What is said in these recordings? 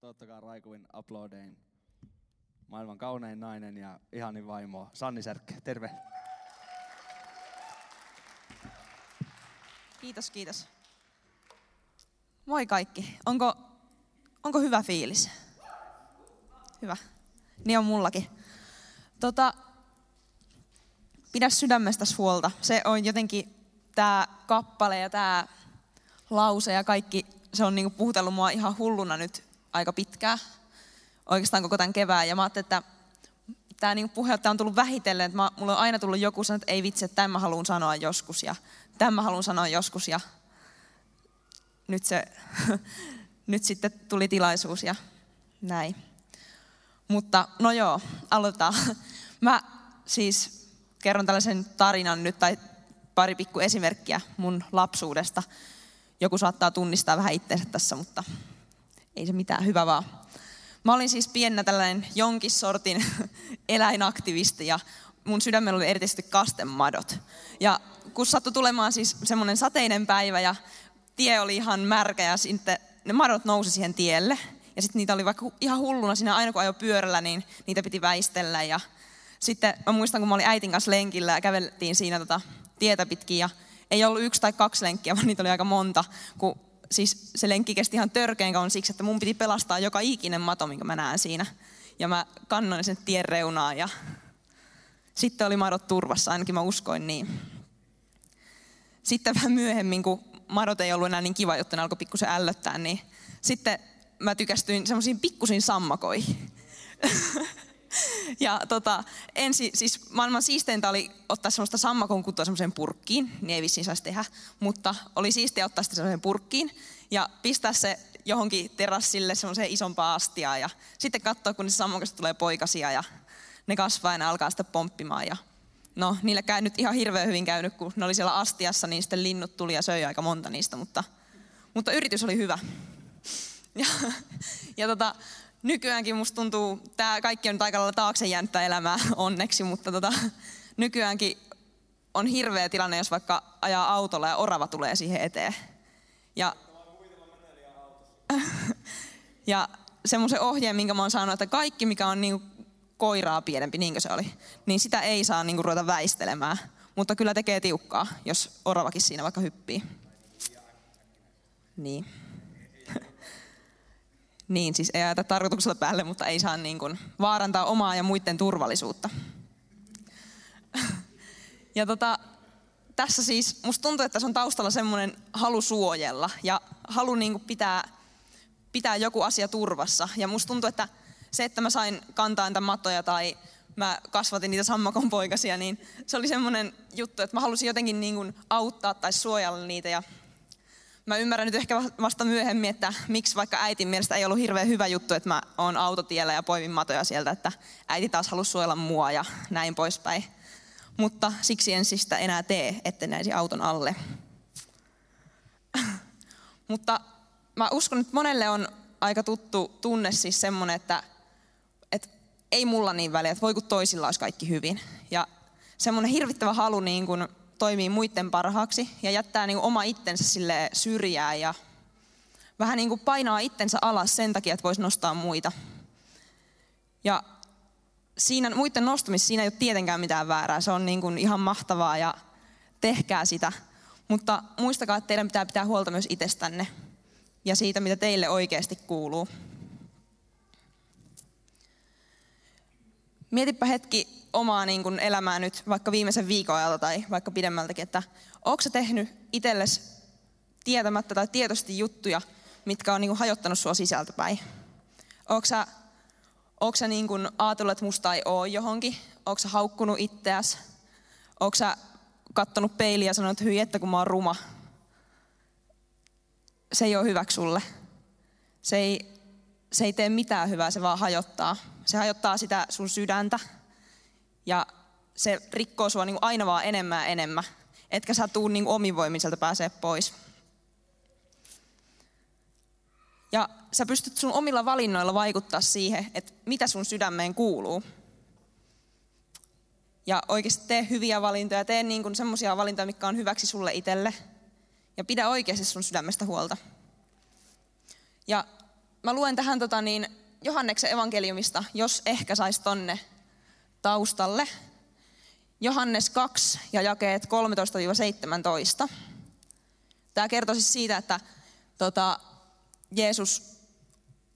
Toivottakaa Raikuin uploadein. Maailman kaunein nainen ja ihanin vaimo Sanni Särkkä. Terve. Kiitos, kiitos. Moi kaikki. Onko, onko hyvä fiilis? Hyvä. Niin on mullakin. Tota, pidä sydämestä huolta. Se on jotenkin tämä kappale ja tämä lause ja kaikki, se on niinku puhutellut mua ihan hulluna nyt aika pitkään. Oikeastaan koko tämän kevään. Ja mä ajattelin, että tämä niinku puheenjohtaja on tullut vähitellen, että mulla on aina tullut joku sanoa, että ei vitsi, että tämän mä haluan sanoa joskus ja tämän mä haluan sanoa joskus ja nyt se, nyt sitten tuli tilaisuus ja näin. Mutta no joo, aloitetaan. Mä siis kerron tällaisen tarinan nyt tai pari pikku esimerkkiä mun lapsuudesta. Joku saattaa tunnistaa vähän itseensä tässä, mutta ei se mitään, hyvä vaan. Mä olin siis piennä tällainen jonkin sortin eläinaktivisti ja mun sydämellä oli erityisesti kastemadot. Ja kun sattui tulemaan siis semmoinen sateinen päivä ja tie oli ihan märkä ja sitten ne madot nousi siihen tielle. Ja sitten niitä oli vaikka ihan hulluna siinä aina kun ajoi pyörällä, niin niitä piti väistellä. Ja sitten mä muistan, kun mä olin äitin kanssa lenkillä ja käveltiin siinä tota tietä pitkin ja ei ollut yksi tai kaksi lenkkiä, vaan niitä oli aika monta, kun siis se lenkki kesti ihan törkeän kauan siksi, että mun piti pelastaa joka ikinen mato, minkä mä näen siinä. Ja mä kannoin sen tien reunaan ja sitten oli madot turvassa, ainakin mä uskoin niin. Sitten vähän myöhemmin, kun madot ei ollut enää niin kiva juttu, ne alkoi pikkusen ällöttää, niin sitten mä tykästyin semmoisiin pikkusiin sammakoihin. ja tota, ensi, siis maailman siisteintä oli ottaa semmoista sammakon kuttua semmoiseen purkkiin, niin ei vissiin saisi tehdä, mutta oli siistiä ottaa sitä semmoiseen purkkiin ja pistää se johonkin terassille semmoiseen isompaan astiaan ja sitten katsoa, kun se sammakasta tulee poikasia ja ne kasvaa ja ne alkaa sitten pomppimaan ja no niillä käy nyt ihan hirveän hyvin käynyt, kun ne oli siellä astiassa, niin sitten linnut tuli ja söi aika monta niistä, mutta, mutta yritys oli hyvä. Ja, ja tota, nykyäänkin musta tuntuu, tämä kaikki on nyt aika lailla taakse jäänyttä elämää onneksi, mutta tota, nykyäänkin on hirveä tilanne, jos vaikka ajaa autolla ja orava tulee siihen eteen. Ja, ja semmoisen ohjeen, minkä mä oon saanut, että kaikki mikä on niin koiraa pienempi, niinkö se oli, niin sitä ei saa niin ruveta väistelemään. Mutta kyllä tekee tiukkaa, jos oravakin siinä vaikka hyppii. Niin. Niin, siis ei ajata tarkoituksella päälle, mutta ei saa niin kuin vaarantaa omaa ja muiden turvallisuutta. Ja tota, tässä siis, musta tuntuu, että se on taustalla semmoinen halu suojella ja halu niin kuin pitää, pitää joku asia turvassa. Ja musta tuntuu, että se, että mä sain kantaa niitä matoja tai mä kasvatin niitä sammakon poikasia, niin se oli semmoinen juttu, että mä halusin jotenkin niin kuin auttaa tai suojella niitä ja mä ymmärrän nyt ehkä vasta myöhemmin, että miksi vaikka äitin mielestä ei ollut hirveän hyvä juttu, että mä oon autotiellä ja poimin matoja sieltä, että äiti taas halusi suojella mua ja näin poispäin. Mutta siksi en siis sitä enää tee, että näisi auton alle. Mutta mä uskon, että monelle on aika tuttu tunne siis semmoinen, että, että ei mulla niin väliä, että voi kun toisilla olisi kaikki hyvin. Ja semmoinen hirvittävä halu niin kuin toimii muiden parhaaksi ja jättää niin kuin oma itsensä sille syrjään ja vähän niin kuin painaa itsensä alas sen takia, että voisi nostaa muita. Ja siinä muiden nostamisessa siinä ei ole tietenkään mitään väärää. Se on niin kuin ihan mahtavaa ja tehkää sitä. Mutta muistakaa, että teidän pitää pitää huolta myös itsestänne ja siitä, mitä teille oikeasti kuuluu. Mietipä hetki omaa niin kuin elämää nyt vaikka viimeisen viikon ajalta tai vaikka pidemmältäkin, että onko sä tehnyt itsellesi tietämättä tai tietoisesti juttuja, mitkä on niin kuin hajottanut sua sisältäpäin? Onko sä, onko sä niin kuin ajatellut, että musta ei ole johonkin? Onko sä haukkunut itseäsi? Onko sä kattonut peiliä ja sanonut, että hyi, että kun mä oon ruma? Se ei ole hyväksi sulle. Se ei, se ei tee mitään hyvää, se vaan hajottaa. Se hajottaa sitä sun sydäntä, ja se rikkoo sua niin kuin aina vaan enemmän ja enemmän. Etkä sä tuu niin omivoimin sieltä pääsee pois. Ja sä pystyt sun omilla valinnoilla vaikuttaa siihen, että mitä sun sydämeen kuuluu. Ja oikeasti tee hyviä valintoja, tee niin semmoisia valintoja, mitkä on hyväksi sulle itselle. Ja pidä oikeasti sun sydämestä huolta. Ja mä luen tähän tota niin, Johanneksen evankeliumista, jos ehkä sais tonne taustalle. Johannes 2 ja jakeet 13-17. Tämä kertoo siis siitä, että tota, Jeesus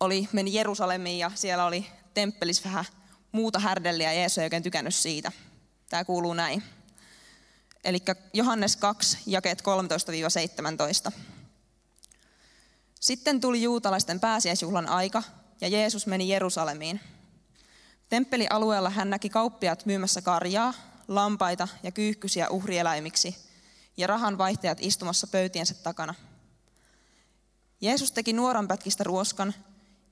oli, meni Jerusalemiin ja siellä oli temppelissä vähän muuta härdelliä ja Jeesus ei oikein tykännyt siitä. Tämä kuuluu näin. Eli Johannes 2, jakeet 13-17. Sitten tuli juutalaisten pääsiäisjuhlan aika ja Jeesus meni Jerusalemiin. Temppelialueella hän näki kauppiat myymässä karjaa, lampaita ja kyyhkysiä uhrieläimiksi ja rahanvaihtajat istumassa pöytiensä takana. Jeesus teki nuoranpätkistä ruoskan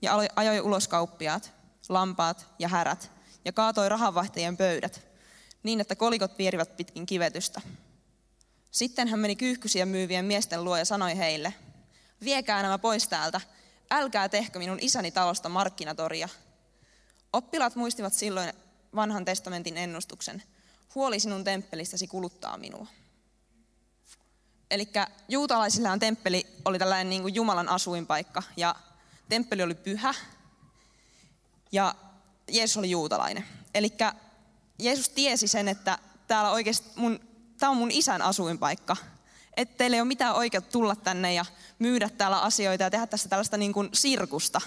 ja ajoi ulos kauppiaat, lampaat ja härät ja kaatoi rahanvaihtajien pöydät niin, että kolikot pierivät pitkin kivetystä. Sitten hän meni kyyhkysiä myyvien miesten luo ja sanoi heille, viekää nämä pois täältä, älkää tehkö minun isäni talosta markkinatoria. Oppilaat muistivat silloin vanhan testamentin ennustuksen, huoli sinun temppelistäsi kuluttaa minua. Eli juutalaisilla temppeli oli tällainen niin kuin Jumalan asuinpaikka ja temppeli oli pyhä ja Jeesus oli juutalainen. Eli Jeesus tiesi sen, että täällä oikeasti mun, tämä on mun isän asuinpaikka. Että teillä ei ole mitään oikeutta tulla tänne ja myydä täällä asioita ja tehdä tästä tällaista niin kuin sirkusta.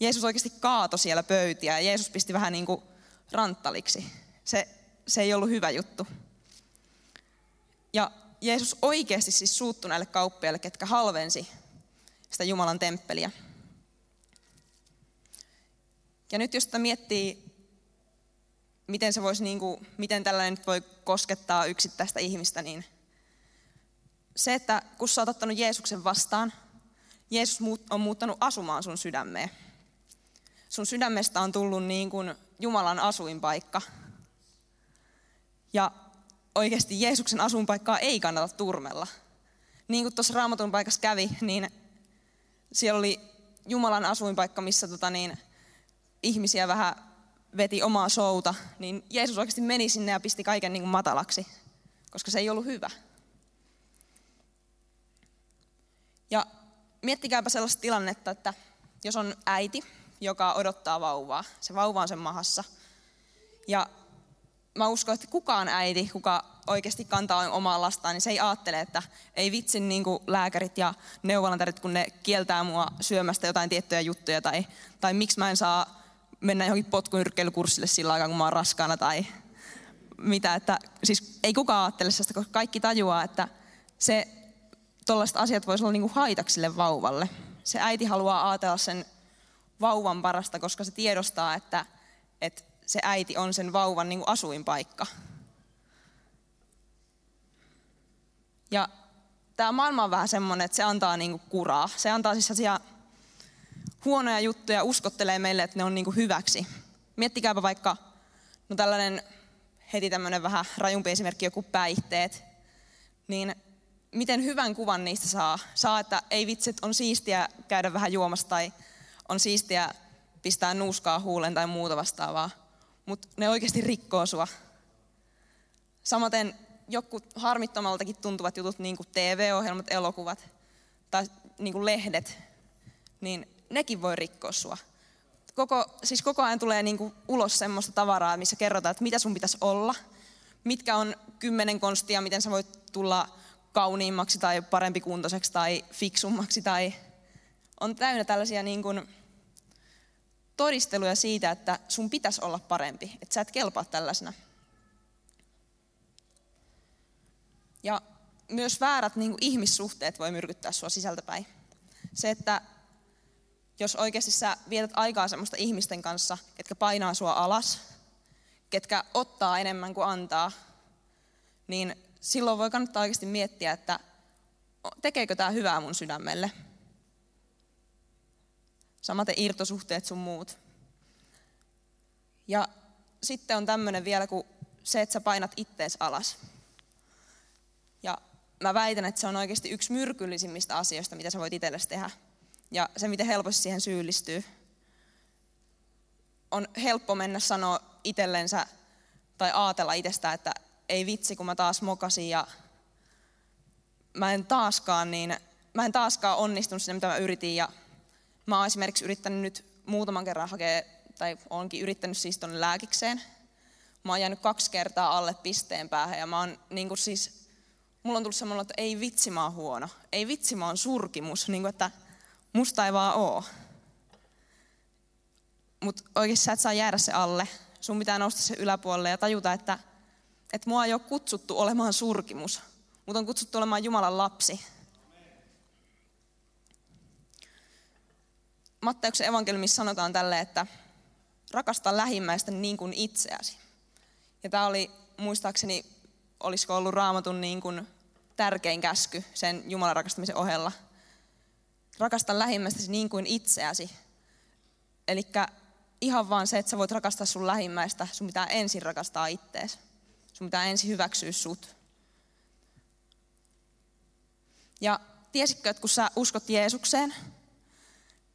Jeesus oikeasti kaato siellä pöytiä ja Jeesus pisti vähän niin kuin ranttaliksi. Se, se ei ollut hyvä juttu. Ja Jeesus oikeasti siis suuttui näille kauppiaille, ketkä halvensi sitä Jumalan temppeliä. Ja nyt jos sitä miettii, miten, se voisi, niin kuin, miten tällainen voi koskettaa yksittäistä ihmistä, niin se, että kun sä oot ottanut Jeesuksen vastaan, Jeesus on muuttanut asumaan sun sydämeen. Sun sydämestä on tullut niin kuin Jumalan asuinpaikka. Ja oikeasti Jeesuksen asuinpaikkaa ei kannata turmella. Niin kuin tuossa raamatun paikassa kävi, niin siellä oli Jumalan asuinpaikka, missä tota niin, ihmisiä vähän veti omaa souta, niin Jeesus oikeasti meni sinne ja pisti kaiken niin kuin matalaksi, koska se ei ollut hyvä. Ja miettikääpä sellaista tilannetta, että jos on äiti, joka odottaa vauvaa, se vauva on sen mahassa, ja mä uskon, että kukaan äiti, kuka oikeasti kantaa omaa lastaan, niin se ei ajattele, että ei vitsi niin kuin lääkärit ja neuvonantarit, kun ne kieltää mua syömästä jotain tiettyjä juttuja, tai, tai miksi mä en saa mennä johonkin potkunyrkkeilykurssille sillä aikaa, kun mä oon raskaana, tai mitä. Että, siis ei kukaan ajattele sitä, koska kaikki tajuaa, että se tuollaiset asiat voisi olla niin kuin vauvalle. Se äiti haluaa ajatella sen vauvan parasta, koska se tiedostaa, että, että se äiti on sen vauvan niin kuin asuinpaikka. Ja tämä maailma on vähän semmoinen, että se antaa niin kuin kuraa. Se antaa siis sellaisia huonoja juttuja, uskottelee meille, että ne on niin kuin hyväksi. Miettikääpä vaikka, no tällainen heti tämmöinen vähän rajumpi esimerkki, joku päihteet. Niin miten hyvän kuvan niistä saa? Saa, että ei vitsit, on siistiä käydä vähän juomassa tai on siistiä pistää nuuskaa huulen tai muuta vastaavaa mutta ne oikeasti rikkoo sua. Samaten joku harmittomaltakin tuntuvat jutut, niin kuin TV-ohjelmat, elokuvat tai niin kuin lehdet, niin nekin voi rikkoa sua. Koko, siis koko ajan tulee niin kuin ulos semmoista tavaraa, missä kerrotaan, että mitä sun pitäisi olla, mitkä on kymmenen konstia, miten sä voit tulla kauniimmaksi tai parempi kuntoiseksi tai fiksummaksi tai on täynnä tällaisia niin kuin todisteluja siitä, että sun pitäisi olla parempi, että sä et kelpaa tällaisena. Ja myös väärät niin kuin ihmissuhteet voi myrkyttää sua sisältäpäin. Se, että jos oikeasti sä vietät aikaa semmoista ihmisten kanssa, ketkä painaa sua alas, ketkä ottaa enemmän kuin antaa, niin silloin voi kannattaa oikeasti miettiä, että tekeekö tämä hyvää mun sydämelle – samaten irtosuhteet sun muut. Ja sitten on tämmöinen vielä kuin se, että sä painat ittees alas. Ja mä väitän, että se on oikeasti yksi myrkyllisimmistä asioista, mitä sä voit itsellesi tehdä. Ja se, miten helposti siihen syyllistyy. On helppo mennä sanoa itsellensä tai ajatella itsestään, että ei vitsi, kun mä taas mokasin ja mä en taaskaan, niin, mä en taaskaan onnistunut sinne, mitä mä yritin ja Mä oon esimerkiksi yrittänyt nyt muutaman kerran hakea, tai onkin yrittänyt siis tuonne lääkikseen. Mä oon jäänyt kaksi kertaa alle pisteen päähän ja mä oon niin kuin siis, mulla on tullut semmoinen, että ei vitsi mä oon huono. Ei vitsi mä oon surkimus, niin kuin, että musta ei vaan oo. Mutta oikeasti sä et saa jäädä se alle. Sun pitää nousta se yläpuolelle ja tajuta, että, että mua ei ole kutsuttu olemaan surkimus, mutta on kutsuttu olemaan Jumalan lapsi. Matteuksen evankeliumissa sanotaan tälle, että rakasta lähimmäistä niin kuin itseäsi. Ja tämä oli muistaakseni, olisiko ollut raamatun niin kuin tärkein käsky sen Jumalan rakastamisen ohella. Rakasta lähimmäistäsi niin kuin itseäsi. Eli ihan vaan se, että sä voit rakastaa sun lähimmäistä, sun pitää ensin rakastaa ittees. Sun pitää ensin hyväksyä sut. Ja tiesitkö, että kun sä uskot Jeesukseen,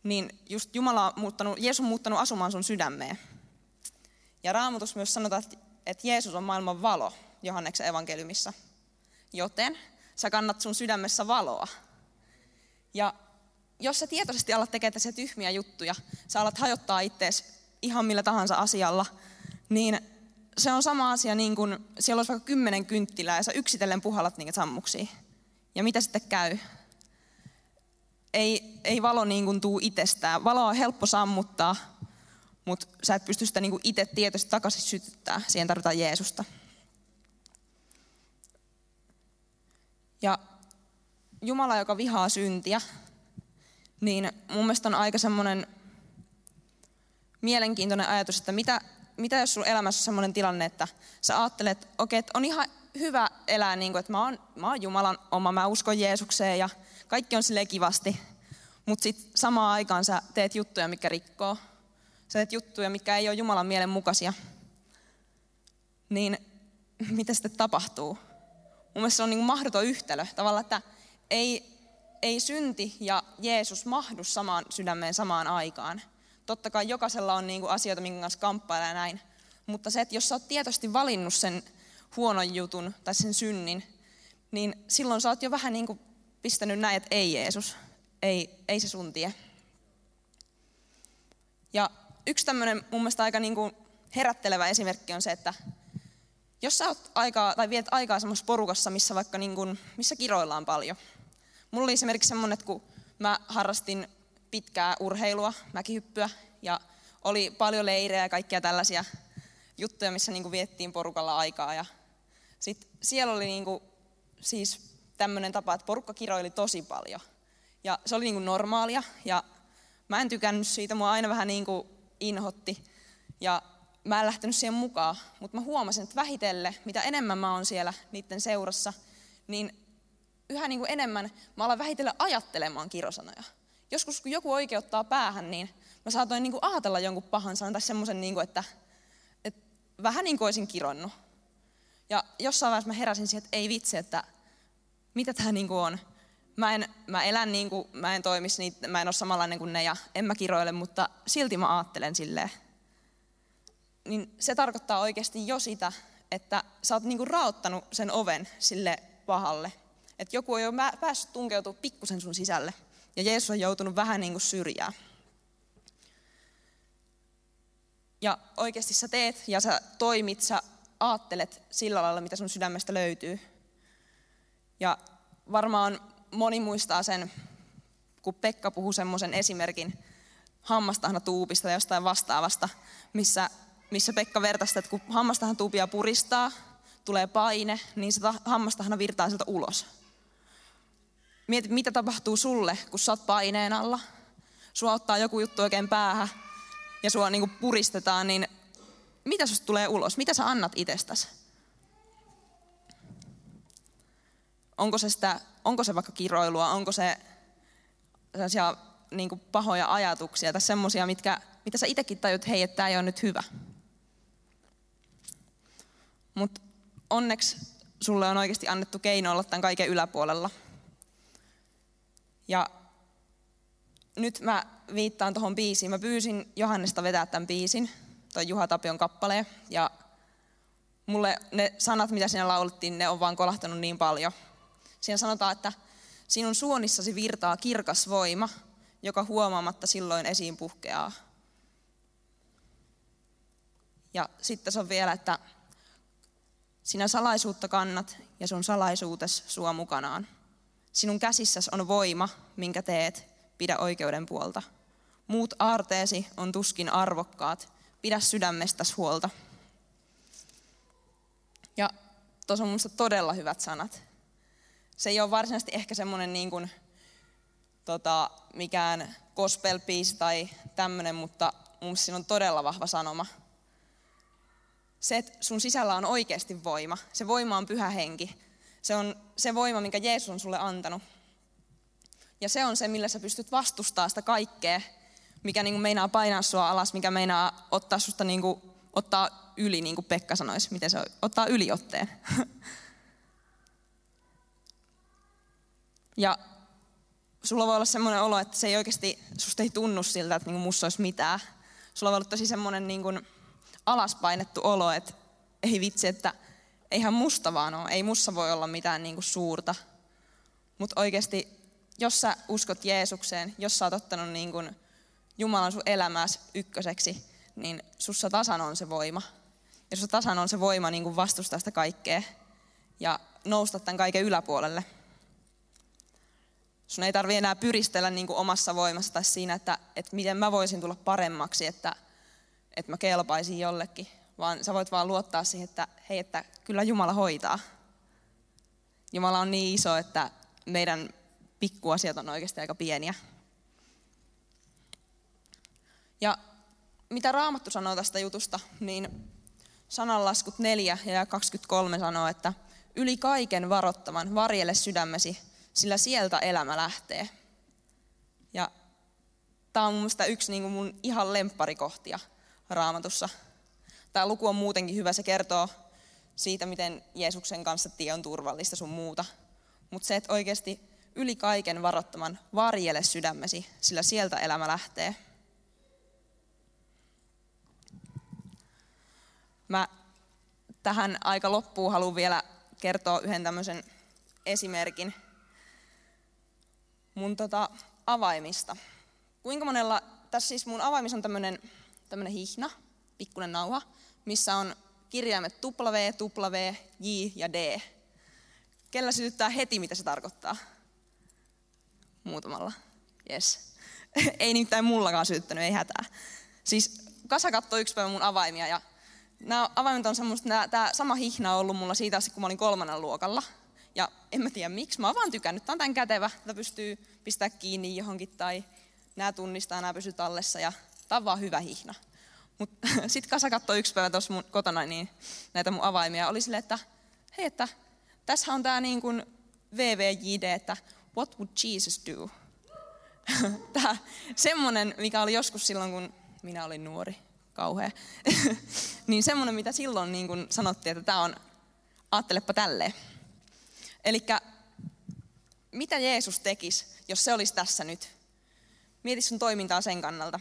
niin just Jumala on muuttanut, Jeesus on muuttanut asumaan sun sydämeen. Ja Raamatus myös sanotaan, että Jeesus on maailman valo Johanneksen evankeliumissa. Joten sä kannat sun sydämessä valoa. Ja jos sä tietoisesti alat tekemään tässä tyhmiä juttuja, sä alat hajottaa ittees ihan millä tahansa asialla, niin se on sama asia niin kuin siellä olisi vaikka kymmenen kynttilää ja sä yksitellen puhallat niitä sammuksia. Ja mitä sitten käy? Ei, ei valo niin kuin tuu itsestään. Valo on helppo sammuttaa, mutta sä et pysty sitä niin kuin itse tietoisesti takaisin sytyttää. Siihen tarvitaan Jeesusta. Ja Jumala, joka vihaa syntiä, niin mun mielestä on aika semmoinen mielenkiintoinen ajatus, että mitä, mitä jos sun elämässä on semmoinen tilanne, että sä ajattelet, että okei, että on ihan hyvä elää niin kuin, että mä oon, mä oon Jumalan oma, mä uskon Jeesukseen ja kaikki on sille kivasti. Mutta sitten samaan aikaan sä teet juttuja, mikä rikkoo. Sä teet juttuja, mikä ei ole Jumalan mielen mukaisia. Niin mitä sitten tapahtuu? Mun mielestä se on niin mahdoton yhtälö. Tavallaan, että ei, ei synti ja Jeesus mahdu samaan sydämeen samaan aikaan. Totta kai jokaisella on niin kuin asioita, minkä kanssa kamppailla ja näin. Mutta se, että jos sä oot tietoisesti valinnut sen huonon jutun tai sen synnin, niin silloin sä oot jo vähän niin kuin pistänyt näin, että ei Jeesus, ei, ei se sun tie. Ja yksi tämmöinen mun mielestä aika niin kuin herättelevä esimerkki on se, että jos sä oot aikaa, tai viet aikaa semmoisessa porukassa, missä vaikka niin kuin, missä kiroillaan paljon. Mulla oli esimerkiksi semmoinen, että kun mä harrastin pitkää urheilua, mäkihyppyä, ja oli paljon leirejä ja kaikkia tällaisia juttuja, missä niin kuin viettiin porukalla aikaa. Ja sit siellä oli niin kuin, siis tämmöinen tapa, että porukka kiroili tosi paljon. Ja se oli niin kuin normaalia, ja mä en tykännyt siitä, mua aina vähän niin kuin inhotti. Ja mä en lähtenyt siihen mukaan, mutta mä huomasin, että vähitellen, mitä enemmän mä oon siellä niiden seurassa, niin yhä niin kuin enemmän mä alan vähitellen ajattelemaan kirosanoja. Joskus kun joku oikeuttaa päähän, niin mä saatoin niin kuin ajatella jonkun pahan sanan tai semmoisen, niin kuin, että, että vähän niin kuin olisin kironnut. Ja jossain vaiheessa mä heräsin siihen, että ei vitsi, että mitä tämä niin on. Mä, en, mä elän niin kuin, mä en toimisi niitä, mä en ole samanlainen kuin ne ja en mä kiroile, mutta silti mä ajattelen silleen. Niin se tarkoittaa oikeasti jo sitä, että sä oot niin kuin raottanut sen oven sille pahalle. Että joku on jo päässyt tunkeutumaan pikkusen sun sisälle. Ja Jeesus on joutunut vähän niin kuin syrjään. Ja oikeasti sä teet ja sä toimit, sä aattelet sillä lailla, mitä sun sydämestä löytyy. Ja varmaan moni muistaa sen, kun Pekka puhui semmoisen esimerkin hammastahna tuupista tai jostain vastaavasta, missä, missä Pekka vertaisi, että kun hammastahna tuupia puristaa, tulee paine, niin se hammastahna virtaa sieltä ulos. Mieti, mitä tapahtuu sulle, kun sä oot paineen alla. Sua ottaa joku juttu oikein päähän ja sua niin puristetaan, niin mitä susta tulee ulos? Mitä sä annat itsestäsi? Onko se, sitä, onko se vaikka kiroilua, onko se sellaisia niin kuin pahoja ajatuksia tai semmoisia, mitkä, mitä sä itsekin tajut, hei, että tämä ei ole nyt hyvä. Mutta onneksi sulle on oikeasti annettu keino olla tämän kaiken yläpuolella. Ja nyt mä viittaan tuohon biisiin. Mä pyysin Johannesta vetää tämän biisin, toi Juha Tapion kappaleen. Ja mulle ne sanat, mitä siinä laulettiin, ne on vaan kolahtanut niin paljon. Siinä sanotaan, että sinun suonissasi virtaa kirkas voima, joka huomaamatta silloin esiin puhkeaa. Ja sitten se on vielä, että sinä salaisuutta kannat ja sun salaisuutes suo mukanaan. Sinun käsissäsi on voima, minkä teet, pidä oikeuden puolta. Muut aarteesi on tuskin arvokkaat, pidä sydämestäsi huolta. Ja tuossa on minusta todella hyvät sanat. Se ei ole varsinaisesti ehkä semmoinen niin kuin, tota, mikään gospel tai tämmöinen, mutta mun siinä on todella vahva sanoma. Se, että sun sisällä on oikeasti voima. Se voima on pyhä henki. Se on se voima, minkä Jeesus on sulle antanut. Ja se on se, millä sä pystyt vastustamaan sitä kaikkea, mikä niin kuin meinaa painaa sua alas, mikä meinaa ottaa susta niin kuin, ottaa yli, niin kuin Pekka sanoisi, miten se on, ottaa yliotteen. ja sulla voi olla semmoinen olo, että se ei oikeasti, susta ei tunnu siltä, että niin musta olisi mitään. Sulla voi olla tosi semmoinen niin kuin alaspainettu olo, että ei vitsi, että eihän musta vaan ole, ei mussa voi olla mitään niin kuin suurta. Mutta oikeasti, jos sä uskot Jeesukseen, jos sä oot ottanut niin kuin Jumalan sun elämääsi ykköseksi, niin sussa tasan on se voima. Ja sussa tasan on se voima niin vastustaa sitä kaikkea ja nousta tämän kaiken yläpuolelle. Sun ei tarvi enää pyristellä niin kuin omassa voimassa tai siinä, että, että miten mä voisin tulla paremmaksi, että, että mä kelpaisin jollekin. Vaan sä voit vaan luottaa siihen, että hei, että kyllä Jumala hoitaa. Jumala on niin iso, että meidän pikkuasiat on oikeasti aika pieniä. Ja mitä Raamattu sanoo tästä jutusta, niin sananlaskut 4 ja 23 sanoo, että yli kaiken varottavan varjelle sydämesi, sillä sieltä elämä lähtee. Ja tämä on mun yksi niin mun ihan lempparikohtia raamatussa. Tämä luku on muutenkin hyvä, se kertoo siitä, miten Jeesuksen kanssa tie on turvallista sun muuta. Mutta se, että oikeasti yli kaiken varottaman varjele sydämesi, sillä sieltä elämä lähtee. Mä tähän aika loppuun haluan vielä kertoa yhden tämmöisen esimerkin mun tota avaimista. Kuinka monella, tässä siis mun avaimissa on tämmöinen, tämmöinen hihna, pikkunen nauha, missä on kirjaimet W, W, J ja D. Kellä sytyttää heti, mitä se tarkoittaa? Muutamalla. Yes. ei nimittäin mullakaan sytyttänyt, ei hätää. Siis Kasa katsoi yksi päivä mun avaimia ja nämä avaimet on semmoista, tämä sama hihna on ollut mulla siitä asti, kun mä olin kolmannen luokalla. Ja en mä tiedä miksi, mä oon vaan tykännyt. Tämä on tämän kätevä, tätä pystyy pistää kiinni johonkin tai nämä tunnistaa, nämä pysyy tallessa ja tämä on vaan hyvä hihna. Mutta sitten Kasa katsoi yksi päivä tuossa mun kotona niin näitä mun avaimia. Oli silleen, että hei, että tässä on tämä niin kuin VVJD, että what would Jesus do? tämä semmoinen, mikä oli joskus silloin, kun minä olin nuori, kauhea. niin semmoinen, mitä silloin niin kuin sanottiin, että tämä on, ajattelepa tälleen. Eli mitä Jeesus tekisi, jos se olisi tässä nyt? Mieti sun toimintaa sen kannalta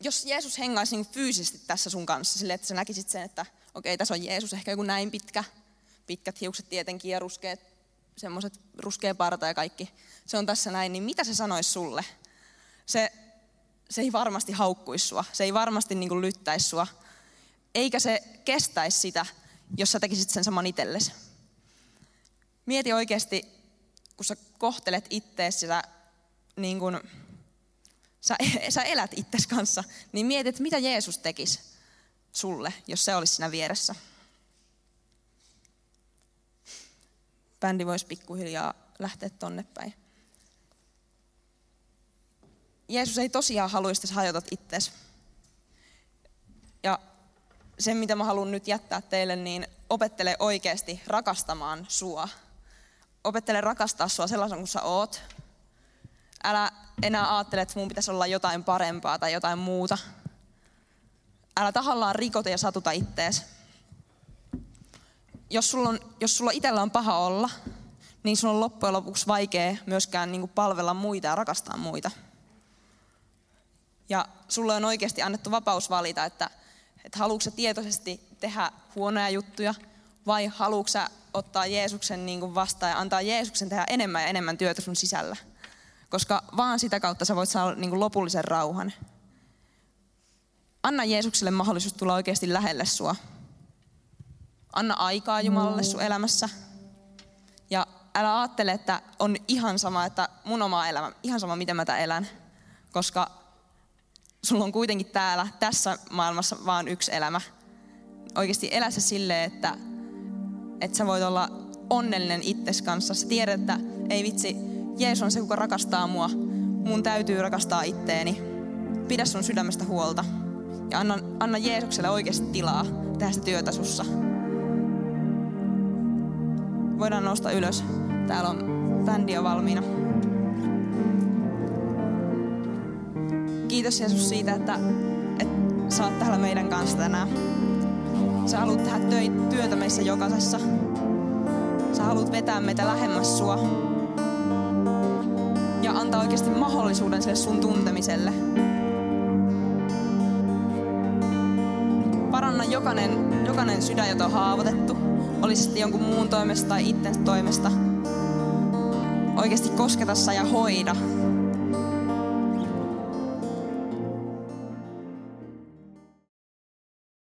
jos Jeesus hengaisi niin fyysisesti tässä sun kanssa, sille, että sä näkisit sen, että okei, okay, tässä on Jeesus, ehkä joku näin pitkä, pitkät hiukset tietenkin ja ruskeat, semmoiset ruskea parta ja kaikki, se on tässä näin, niin mitä se sanoisi sulle? Se, se ei varmasti haukkuisi sua, se ei varmasti niin kuin lyttäisi sua, eikä se kestäisi sitä, jos sä tekisit sen saman itsellesi. Mieti oikeasti, kun sä kohtelet itteesi sitä niin kuin, sä, sä elät itses kanssa, niin mietit, mitä Jeesus tekisi sulle, jos se olisi siinä vieressä. Bändi voisi pikkuhiljaa lähteä tonne päin. Jeesus ei tosiaan haluaisi, että hajotat itses. Ja se, mitä mä haluan nyt jättää teille, niin opettele oikeasti rakastamaan sua. Opettele rakastaa sua sellaisen kuin sä oot. Älä enää ajattele, että mun pitäisi olla jotain parempaa tai jotain muuta. Älä tahallaan rikota ja satuta ittees. Jos sulla, on, jos sulla itsellä on paha olla, niin sun on loppujen lopuksi vaikea myöskään niin palvella muita ja rakastaa muita. Ja sulle on oikeasti annettu vapaus valita, että, että haluatko tietoisesti tehdä huonoja juttuja vai haluatko sä ottaa Jeesuksen niin vastaan ja antaa Jeesuksen tehdä enemmän ja enemmän työtä sun sisällä. koska vaan sitä kautta sä voit saada niin kuin lopullisen rauhan. Anna Jeesukselle mahdollisuus tulla oikeasti lähelle sua. Anna aikaa Jumalalle sun elämässä. Ja älä ajattele, että on ihan sama, että mun oma elämä, ihan sama miten mä tämän elän. Koska sulla on kuitenkin täällä, tässä maailmassa vaan yksi elämä. Oikeasti elä se silleen, että, että sä voit olla onnellinen itses kanssa. Sä tiedät, että ei vitsi, Jeesus on se, kuka rakastaa mua. Mun täytyy rakastaa itteeni. Pidä sun sydämestä huolta. Ja anna, anna Jeesukselle oikeasti tilaa tehdä sitä työtä sussa. Voidaan nousta ylös. Täällä on bändi jo valmiina. Kiitos Jeesus siitä, että, että sä oot täällä meidän kanssa tänään. Sä haluat tehdä työtä meissä jokaisessa. Sä haluat vetää meitä lähemmäs sua. Ja antaa oikeasti mahdollisuuden sille sun tuntemiselle. Paranna jokainen, jokainen sydän, jota on haavoitettu. Olisi sitten jonkun muun toimesta tai itsensä toimesta. Oikeasti kosketa ja hoida